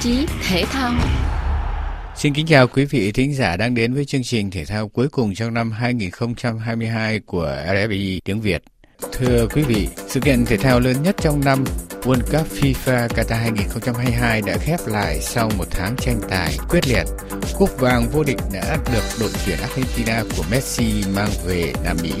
chí thể thao. Xin kính chào quý vị thính giả đang đến với chương trình thể thao cuối cùng trong năm 2022 của RFI tiếng Việt. Thưa quý vị, sự kiện thể thao lớn nhất trong năm World Cup FIFA Qatar 2022 đã khép lại sau một tháng tranh tài quyết liệt. Cúp vàng vô địch đã được đội tuyển Argentina của Messi mang về Nam Mỹ.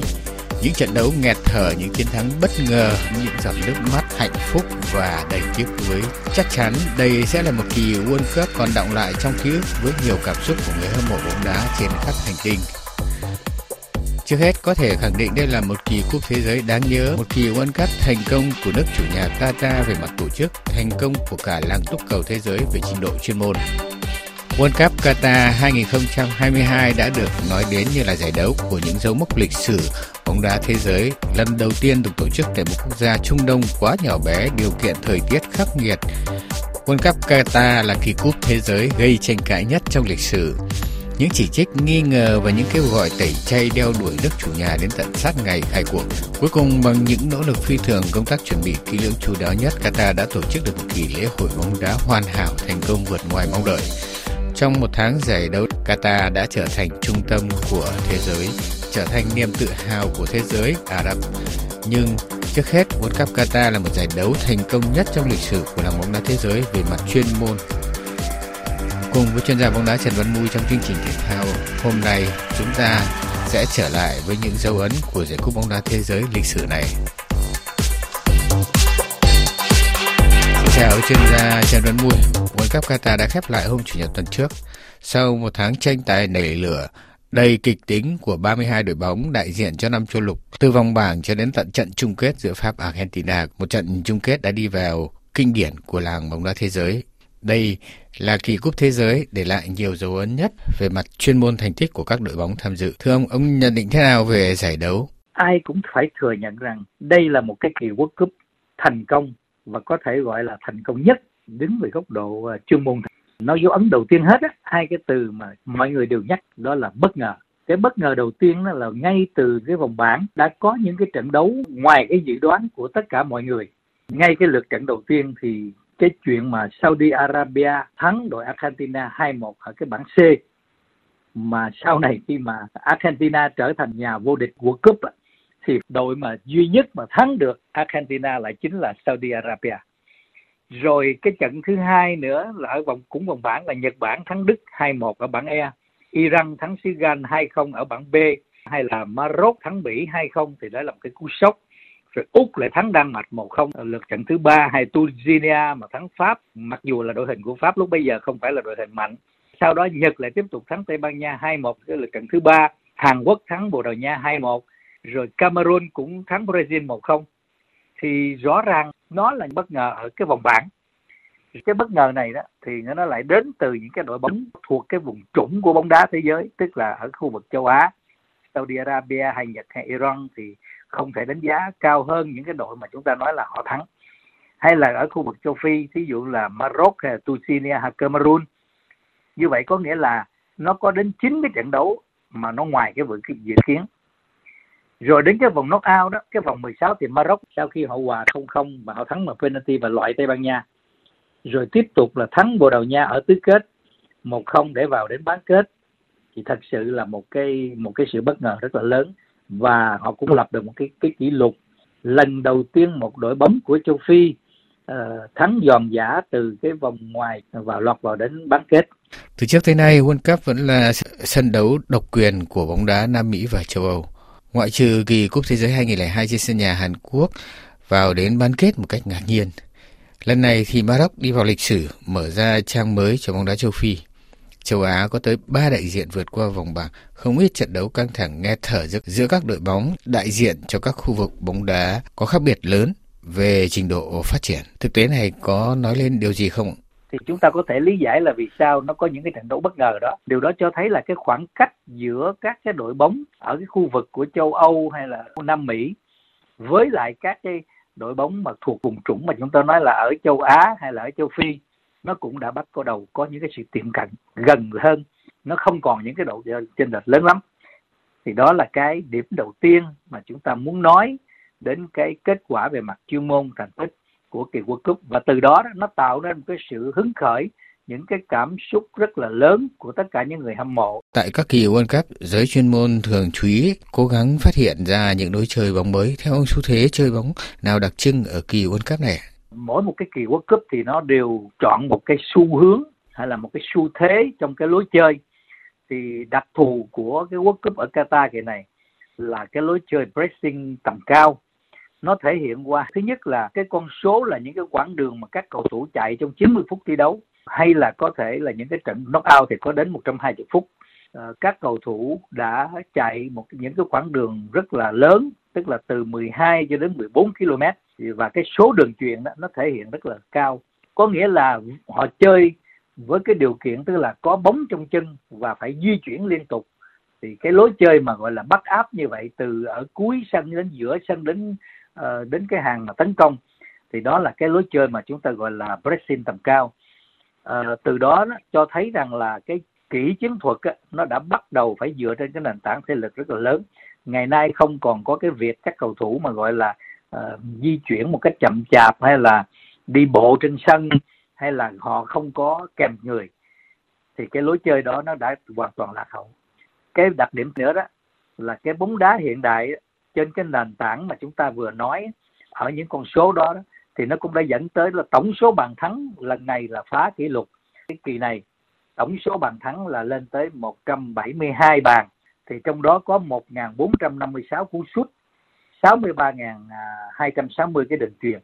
Những trận đấu nghẹt thở, những chiến thắng bất ngờ, những giọt nước mắt hạnh phúc và đầy tiếc nuối. Chắc chắn đây sẽ là một kỳ World Cup còn đọng lại trong ký ức với nhiều cảm xúc của người hâm mộ bóng đá trên khắp hành tinh. Trước hết có thể khẳng định đây là một kỳ cúp thế giới đáng nhớ, một kỳ World Cup thành công của nước chủ nhà Qatar về mặt tổ chức, thành công của cả làng túc cầu thế giới về trình độ chuyên môn. World Cup Qatar 2022 đã được nói đến như là giải đấu của những dấu mốc lịch sử bóng đá thế giới lần đầu tiên được tổ chức tại một quốc gia Trung Đông quá nhỏ bé, điều kiện thời tiết khắc nghiệt. World Cup Qatar là kỳ cúp thế giới gây tranh cãi nhất trong lịch sử. Những chỉ trích, nghi ngờ và những kêu gọi tẩy chay đeo đuổi nước chủ nhà đến tận sát ngày khai cuộc. Cuối cùng bằng những nỗ lực phi thường, công tác chuẩn bị kỹ lưỡng chú đáo nhất, Qatar đã tổ chức được một kỳ lễ hội bóng đá hoàn hảo thành công vượt ngoài mong đợi. Trong một tháng giải đấu, Qatar đã trở thành trung tâm của thế giới, trở thành niềm tự hào của thế giới Ả Rập. Nhưng trước hết, World Cup Qatar là một giải đấu thành công nhất trong lịch sử của làng bóng đá thế giới về mặt chuyên môn. Cùng với chuyên gia bóng đá Trần Văn Mui trong chương trình thể thao hôm nay, chúng ta sẽ trở lại với những dấu ấn của giải cúp bóng đá thế giới lịch sử này. chào chuyên gia Trần Văn Mui. World Cup Qatar đã khép lại hôm Chủ nhật tuần trước. Sau một tháng tranh tài nảy lửa, đầy kịch tính của 32 đội bóng đại diện cho năm châu lục, từ vòng bảng cho đến tận trận chung kết giữa Pháp Argentina, một trận chung kết đã đi vào kinh điển của làng bóng đá thế giới. Đây là kỳ cúp thế giới để lại nhiều dấu ấn nhất về mặt chuyên môn thành tích của các đội bóng tham dự. Thưa ông, ông nhận định thế nào về giải đấu? Ai cũng phải thừa nhận rằng đây là một cái kỳ World Cup thành công và có thể gọi là thành công nhất đứng về góc độ à, chuyên môn nói dấu ấn đầu tiên hết á, hai cái từ mà mọi người đều nhắc, đó là bất ngờ. Cái bất ngờ đầu tiên đó là ngay từ cái vòng bảng đã có những cái trận đấu ngoài cái dự đoán của tất cả mọi người. Ngay cái lượt trận đầu tiên thì cái chuyện mà Saudi Arabia thắng đội Argentina 2-1 ở cái bảng C. Mà sau này khi mà Argentina trở thành nhà vô địch World Cup thì đội mà duy nhất mà thắng được Argentina lại chính là Saudi Arabia. Rồi cái trận thứ hai nữa là ở vòng cũng vòng bảng là Nhật Bản thắng Đức 2-1 ở bảng E, Iran thắng Xứ Gan 2-0 ở bảng B, hay là Maroc thắng Bỉ 2-0 thì đó là một cái cú sốc. Rồi Úc lại thắng Đan Mạch 1-0 ở lượt trận thứ ba hay Tunisia mà thắng Pháp mặc dù là đội hình của Pháp lúc bây giờ không phải là đội hình mạnh. Sau đó Nhật lại tiếp tục thắng Tây Ban Nha 2-1 cái lượt trận thứ ba, Hàn Quốc thắng Bồ Đào Nha 2-1 rồi Cameroon cũng thắng Brazil 1-0 thì rõ ràng nó là bất ngờ ở cái vòng bảng. Cái bất ngờ này đó thì nó lại đến từ những cái đội bóng thuộc cái vùng trũng của bóng đá thế giới, tức là ở khu vực châu Á. Saudi Arabia hay Nhật hay Iran thì không thể đánh giá cao hơn những cái đội mà chúng ta nói là họ thắng. Hay là ở khu vực châu Phi, thí dụ là Maroc hay Tunisia hay Cameroon. Như vậy có nghĩa là nó có đến 9 cái trận đấu mà nó ngoài cái vực dự kiến rồi đến cái vòng knockout đó cái vòng 16 thì Maroc sau khi họ hòa 0-0 và họ thắng bằng penalty và loại Tây Ban Nha. Rồi tiếp tục là thắng Bồ Đào Nha ở tứ kết 1-0 để vào đến bán kết. Thì thật sự là một cái một cái sự bất ngờ rất là lớn. Và họ cũng lập được một cái cái kỷ lục. Lần đầu tiên một đội bóng của châu Phi uh, thắng giòn giả từ cái vòng ngoài vào lọt vào đến bán kết. Từ trước tới nay World Cup vẫn là sân đấu độc quyền của bóng đá Nam Mỹ và châu Âu ngoại trừ kỳ Cúp Thế giới 2002 trên sân nhà Hàn Quốc vào đến bán kết một cách ngạc nhiên. Lần này thì Maroc đi vào lịch sử mở ra trang mới cho bóng đá châu Phi. Châu Á có tới 3 đại diện vượt qua vòng bảng, không ít trận đấu căng thẳng nghe thở giữa các đội bóng đại diện cho các khu vực bóng đá có khác biệt lớn về trình độ phát triển. Thực tế này có nói lên điều gì không? Thì chúng ta có thể lý giải là vì sao nó có những cái trận đấu bất ngờ đó. Điều đó cho thấy là cái khoảng cách giữa các cái đội bóng ở cái khu vực của châu Âu hay là Nam Mỹ với lại các cái đội bóng mà thuộc vùng trũng mà chúng ta nói là ở châu Á hay là ở châu Phi, nó cũng đã bắt đầu có những cái sự tiệm cận gần hơn. Nó không còn những cái độ chênh lệch lớn lắm. Thì đó là cái điểm đầu tiên mà chúng ta muốn nói đến cái kết quả về mặt chuyên môn thành tích của kỳ World Cup và từ đó nó tạo nên một cái sự hứng khởi những cái cảm xúc rất là lớn của tất cả những người hâm mộ. Tại các kỳ World Cup, giới chuyên môn thường chú ý cố gắng phát hiện ra những lối chơi bóng mới. Theo ông xu thế chơi bóng nào đặc trưng ở kỳ World Cup này? Mỗi một cái kỳ World Cup thì nó đều chọn một cái xu hướng hay là một cái xu thế trong cái lối chơi. Thì đặc thù của cái World Cup ở Qatar kỳ này là cái lối chơi pressing tầm cao nó thể hiện qua, thứ nhất là cái con số là những cái quãng đường mà các cầu thủ chạy trong 90 phút thi đấu, hay là có thể là những cái trận knockout thì có đến 120 phút. Ờ, các cầu thủ đã chạy một những cái quãng đường rất là lớn, tức là từ 12 cho đến 14 km và cái số đường chuyền đó, nó thể hiện rất là cao. Có nghĩa là họ chơi với cái điều kiện tức là có bóng trong chân và phải di chuyển liên tục. Thì cái lối chơi mà gọi là bắt áp như vậy, từ ở cuối sân đến giữa sân đến uh, đến cái hàng mà tấn công thì đó là cái lối chơi mà chúng ta gọi là pressing tầm cao. À, từ đó nó cho thấy rằng là cái kỹ chiến thuật á, nó đã bắt đầu phải dựa trên cái nền tảng thể lực rất là lớn. Ngày nay không còn có cái việc các cầu thủ mà gọi là uh, di chuyển một cách chậm chạp hay là đi bộ trên sân hay là họ không có kèm người thì cái lối chơi đó nó đã hoàn toàn lạc hậu. Cái đặc điểm nữa đó là cái bóng đá hiện đại trên cái nền tảng mà chúng ta vừa nói ở những con số đó, thì nó cũng đã dẫn tới là tổng số bàn thắng lần này là phá kỷ lục. Cái kỳ này tổng số bàn thắng là lên tới 172 bàn. Thì trong đó có 1.456 cú sút 63.260 cái đường truyền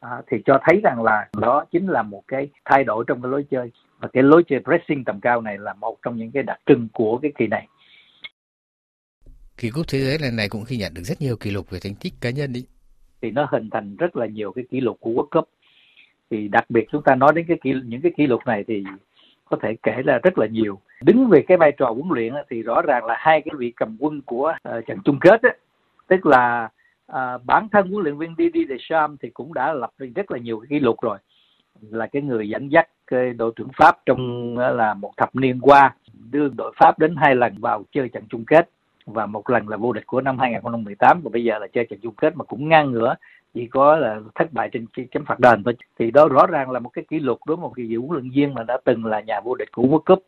à, thì cho thấy rằng là đó chính là một cái thay đổi trong cái lối chơi. Và cái lối chơi pressing tầm cao này là một trong những cái đặc trưng của cái kỳ này kỳ cúp thế giới lần này cũng ghi nhận được rất nhiều kỷ lục về thành tích cá nhân đi thì nó hình thành rất là nhiều cái kỷ lục của World Cup. Thì đặc biệt chúng ta nói đến cái kỷ, những cái kỷ lục này thì có thể kể là rất là nhiều. Đứng về cái vai trò huấn luyện thì rõ ràng là hai cái vị cầm quân của uh, trận chung kết ấy, tức là uh, bản thân huấn luyện viên Didier Deschamps thì cũng đã lập được rất là nhiều cái kỷ lục rồi. Là cái người dẫn dắt cái đội tuyển Pháp trong uh, là một thập niên qua đưa đội Pháp đến hai lần vào chơi trận chung kết và một lần là vô địch của năm 2018 và bây giờ là chơi trận chung kết mà cũng ngang ngửa, chỉ có là thất bại trên chấm phạt đền thôi. Thì đó rõ ràng là một cái kỷ lục đối với một vị huấn luyện viên mà đã từng là nhà vô địch của World Cup.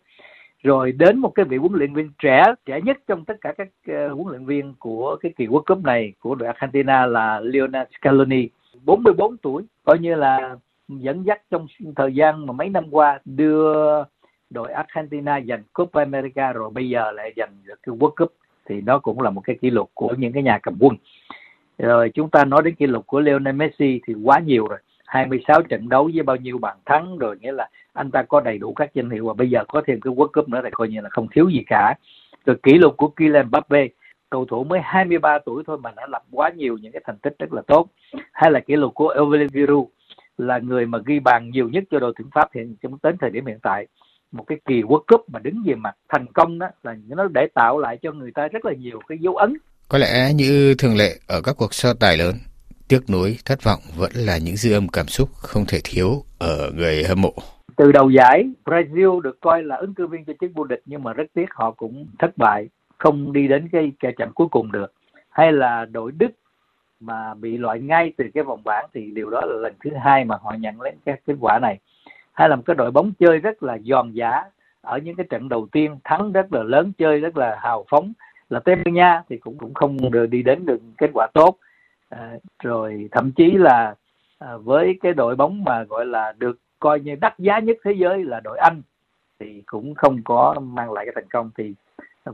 Rồi đến một cái vị huấn luyện viên trẻ trẻ nhất trong tất cả các ờ, huấn luyện viên của cái kỳ World Cup này của đội Argentina là Lionel Scaloni 44 tuổi. Coi như là dẫn dắt trong thời gian mà mấy năm qua đưa đội Argentina giành Copa America rồi bây giờ lại giành được cái World Cup thì nó cũng là một cái kỷ lục của những cái nhà cầm quân. Rồi chúng ta nói đến kỷ lục của Lionel Messi thì quá nhiều rồi 26 trận đấu với bao nhiêu bàn thắng, rồi nghĩa là anh ta có đầy đủ các danh hiệu và bây giờ có thêm cái World Cup nữa thì coi như là không thiếu gì cả. Rồi kỷ lục của Kylian Mbappe cầu thủ mới 23 tuổi thôi mà đã lập quá nhiều những cái thành tích rất là tốt. Hay là kỷ lục của Olivier Giroud là người mà ghi bàn nhiều nhất cho đội tuyển Pháp hiện trong đến thời điểm hiện tại một cái kỳ World Cup mà đứng về mặt thành công đó là nó để tạo lại cho người ta rất là nhiều cái dấu ấn. Có lẽ như thường lệ ở các cuộc so tài lớn, tiếc nuối, thất vọng vẫn là những dư âm cảm xúc không thể thiếu ở người hâm mộ. Từ đầu giải, Brazil được coi là ứng cử viên cho chức vô địch nhưng mà rất tiếc họ cũng thất bại, không đi đến cái, cái trận cuối cùng được. Hay là đội Đức mà bị loại ngay từ cái vòng bảng thì điều đó là lần thứ hai mà họ nhận lấy cái kết quả này hay là một cái đội bóng chơi rất là giòn giả ở những cái trận đầu tiên thắng rất là lớn chơi rất là hào phóng. Là Tây Ban Nha thì cũng cũng không được đi đến được kết quả tốt. À, rồi thậm chí là à, với cái đội bóng mà gọi là được coi như đắt giá nhất thế giới là đội Anh thì cũng không có mang lại cái thành công. Thì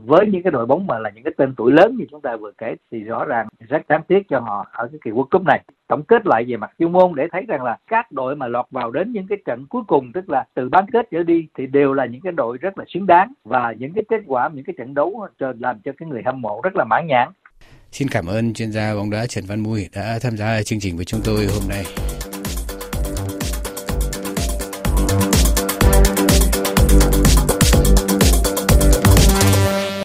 với những cái đội bóng mà là những cái tên tuổi lớn như chúng ta vừa kể thì rõ ràng rất đáng tiếc cho họ ở cái kỳ World Cup này. Tổng kết lại về mặt chuyên môn để thấy rằng là các đội mà lọt vào đến những cái trận cuối cùng, tức là từ bán kết trở đi, thì đều là những cái đội rất là xứng đáng và những cái kết quả, những cái trận đấu cho, làm cho cái người hâm mộ rất là mãn nhãn. Xin cảm ơn chuyên gia bóng đá Trần Văn Mùi đã tham gia chương trình với chúng tôi hôm nay.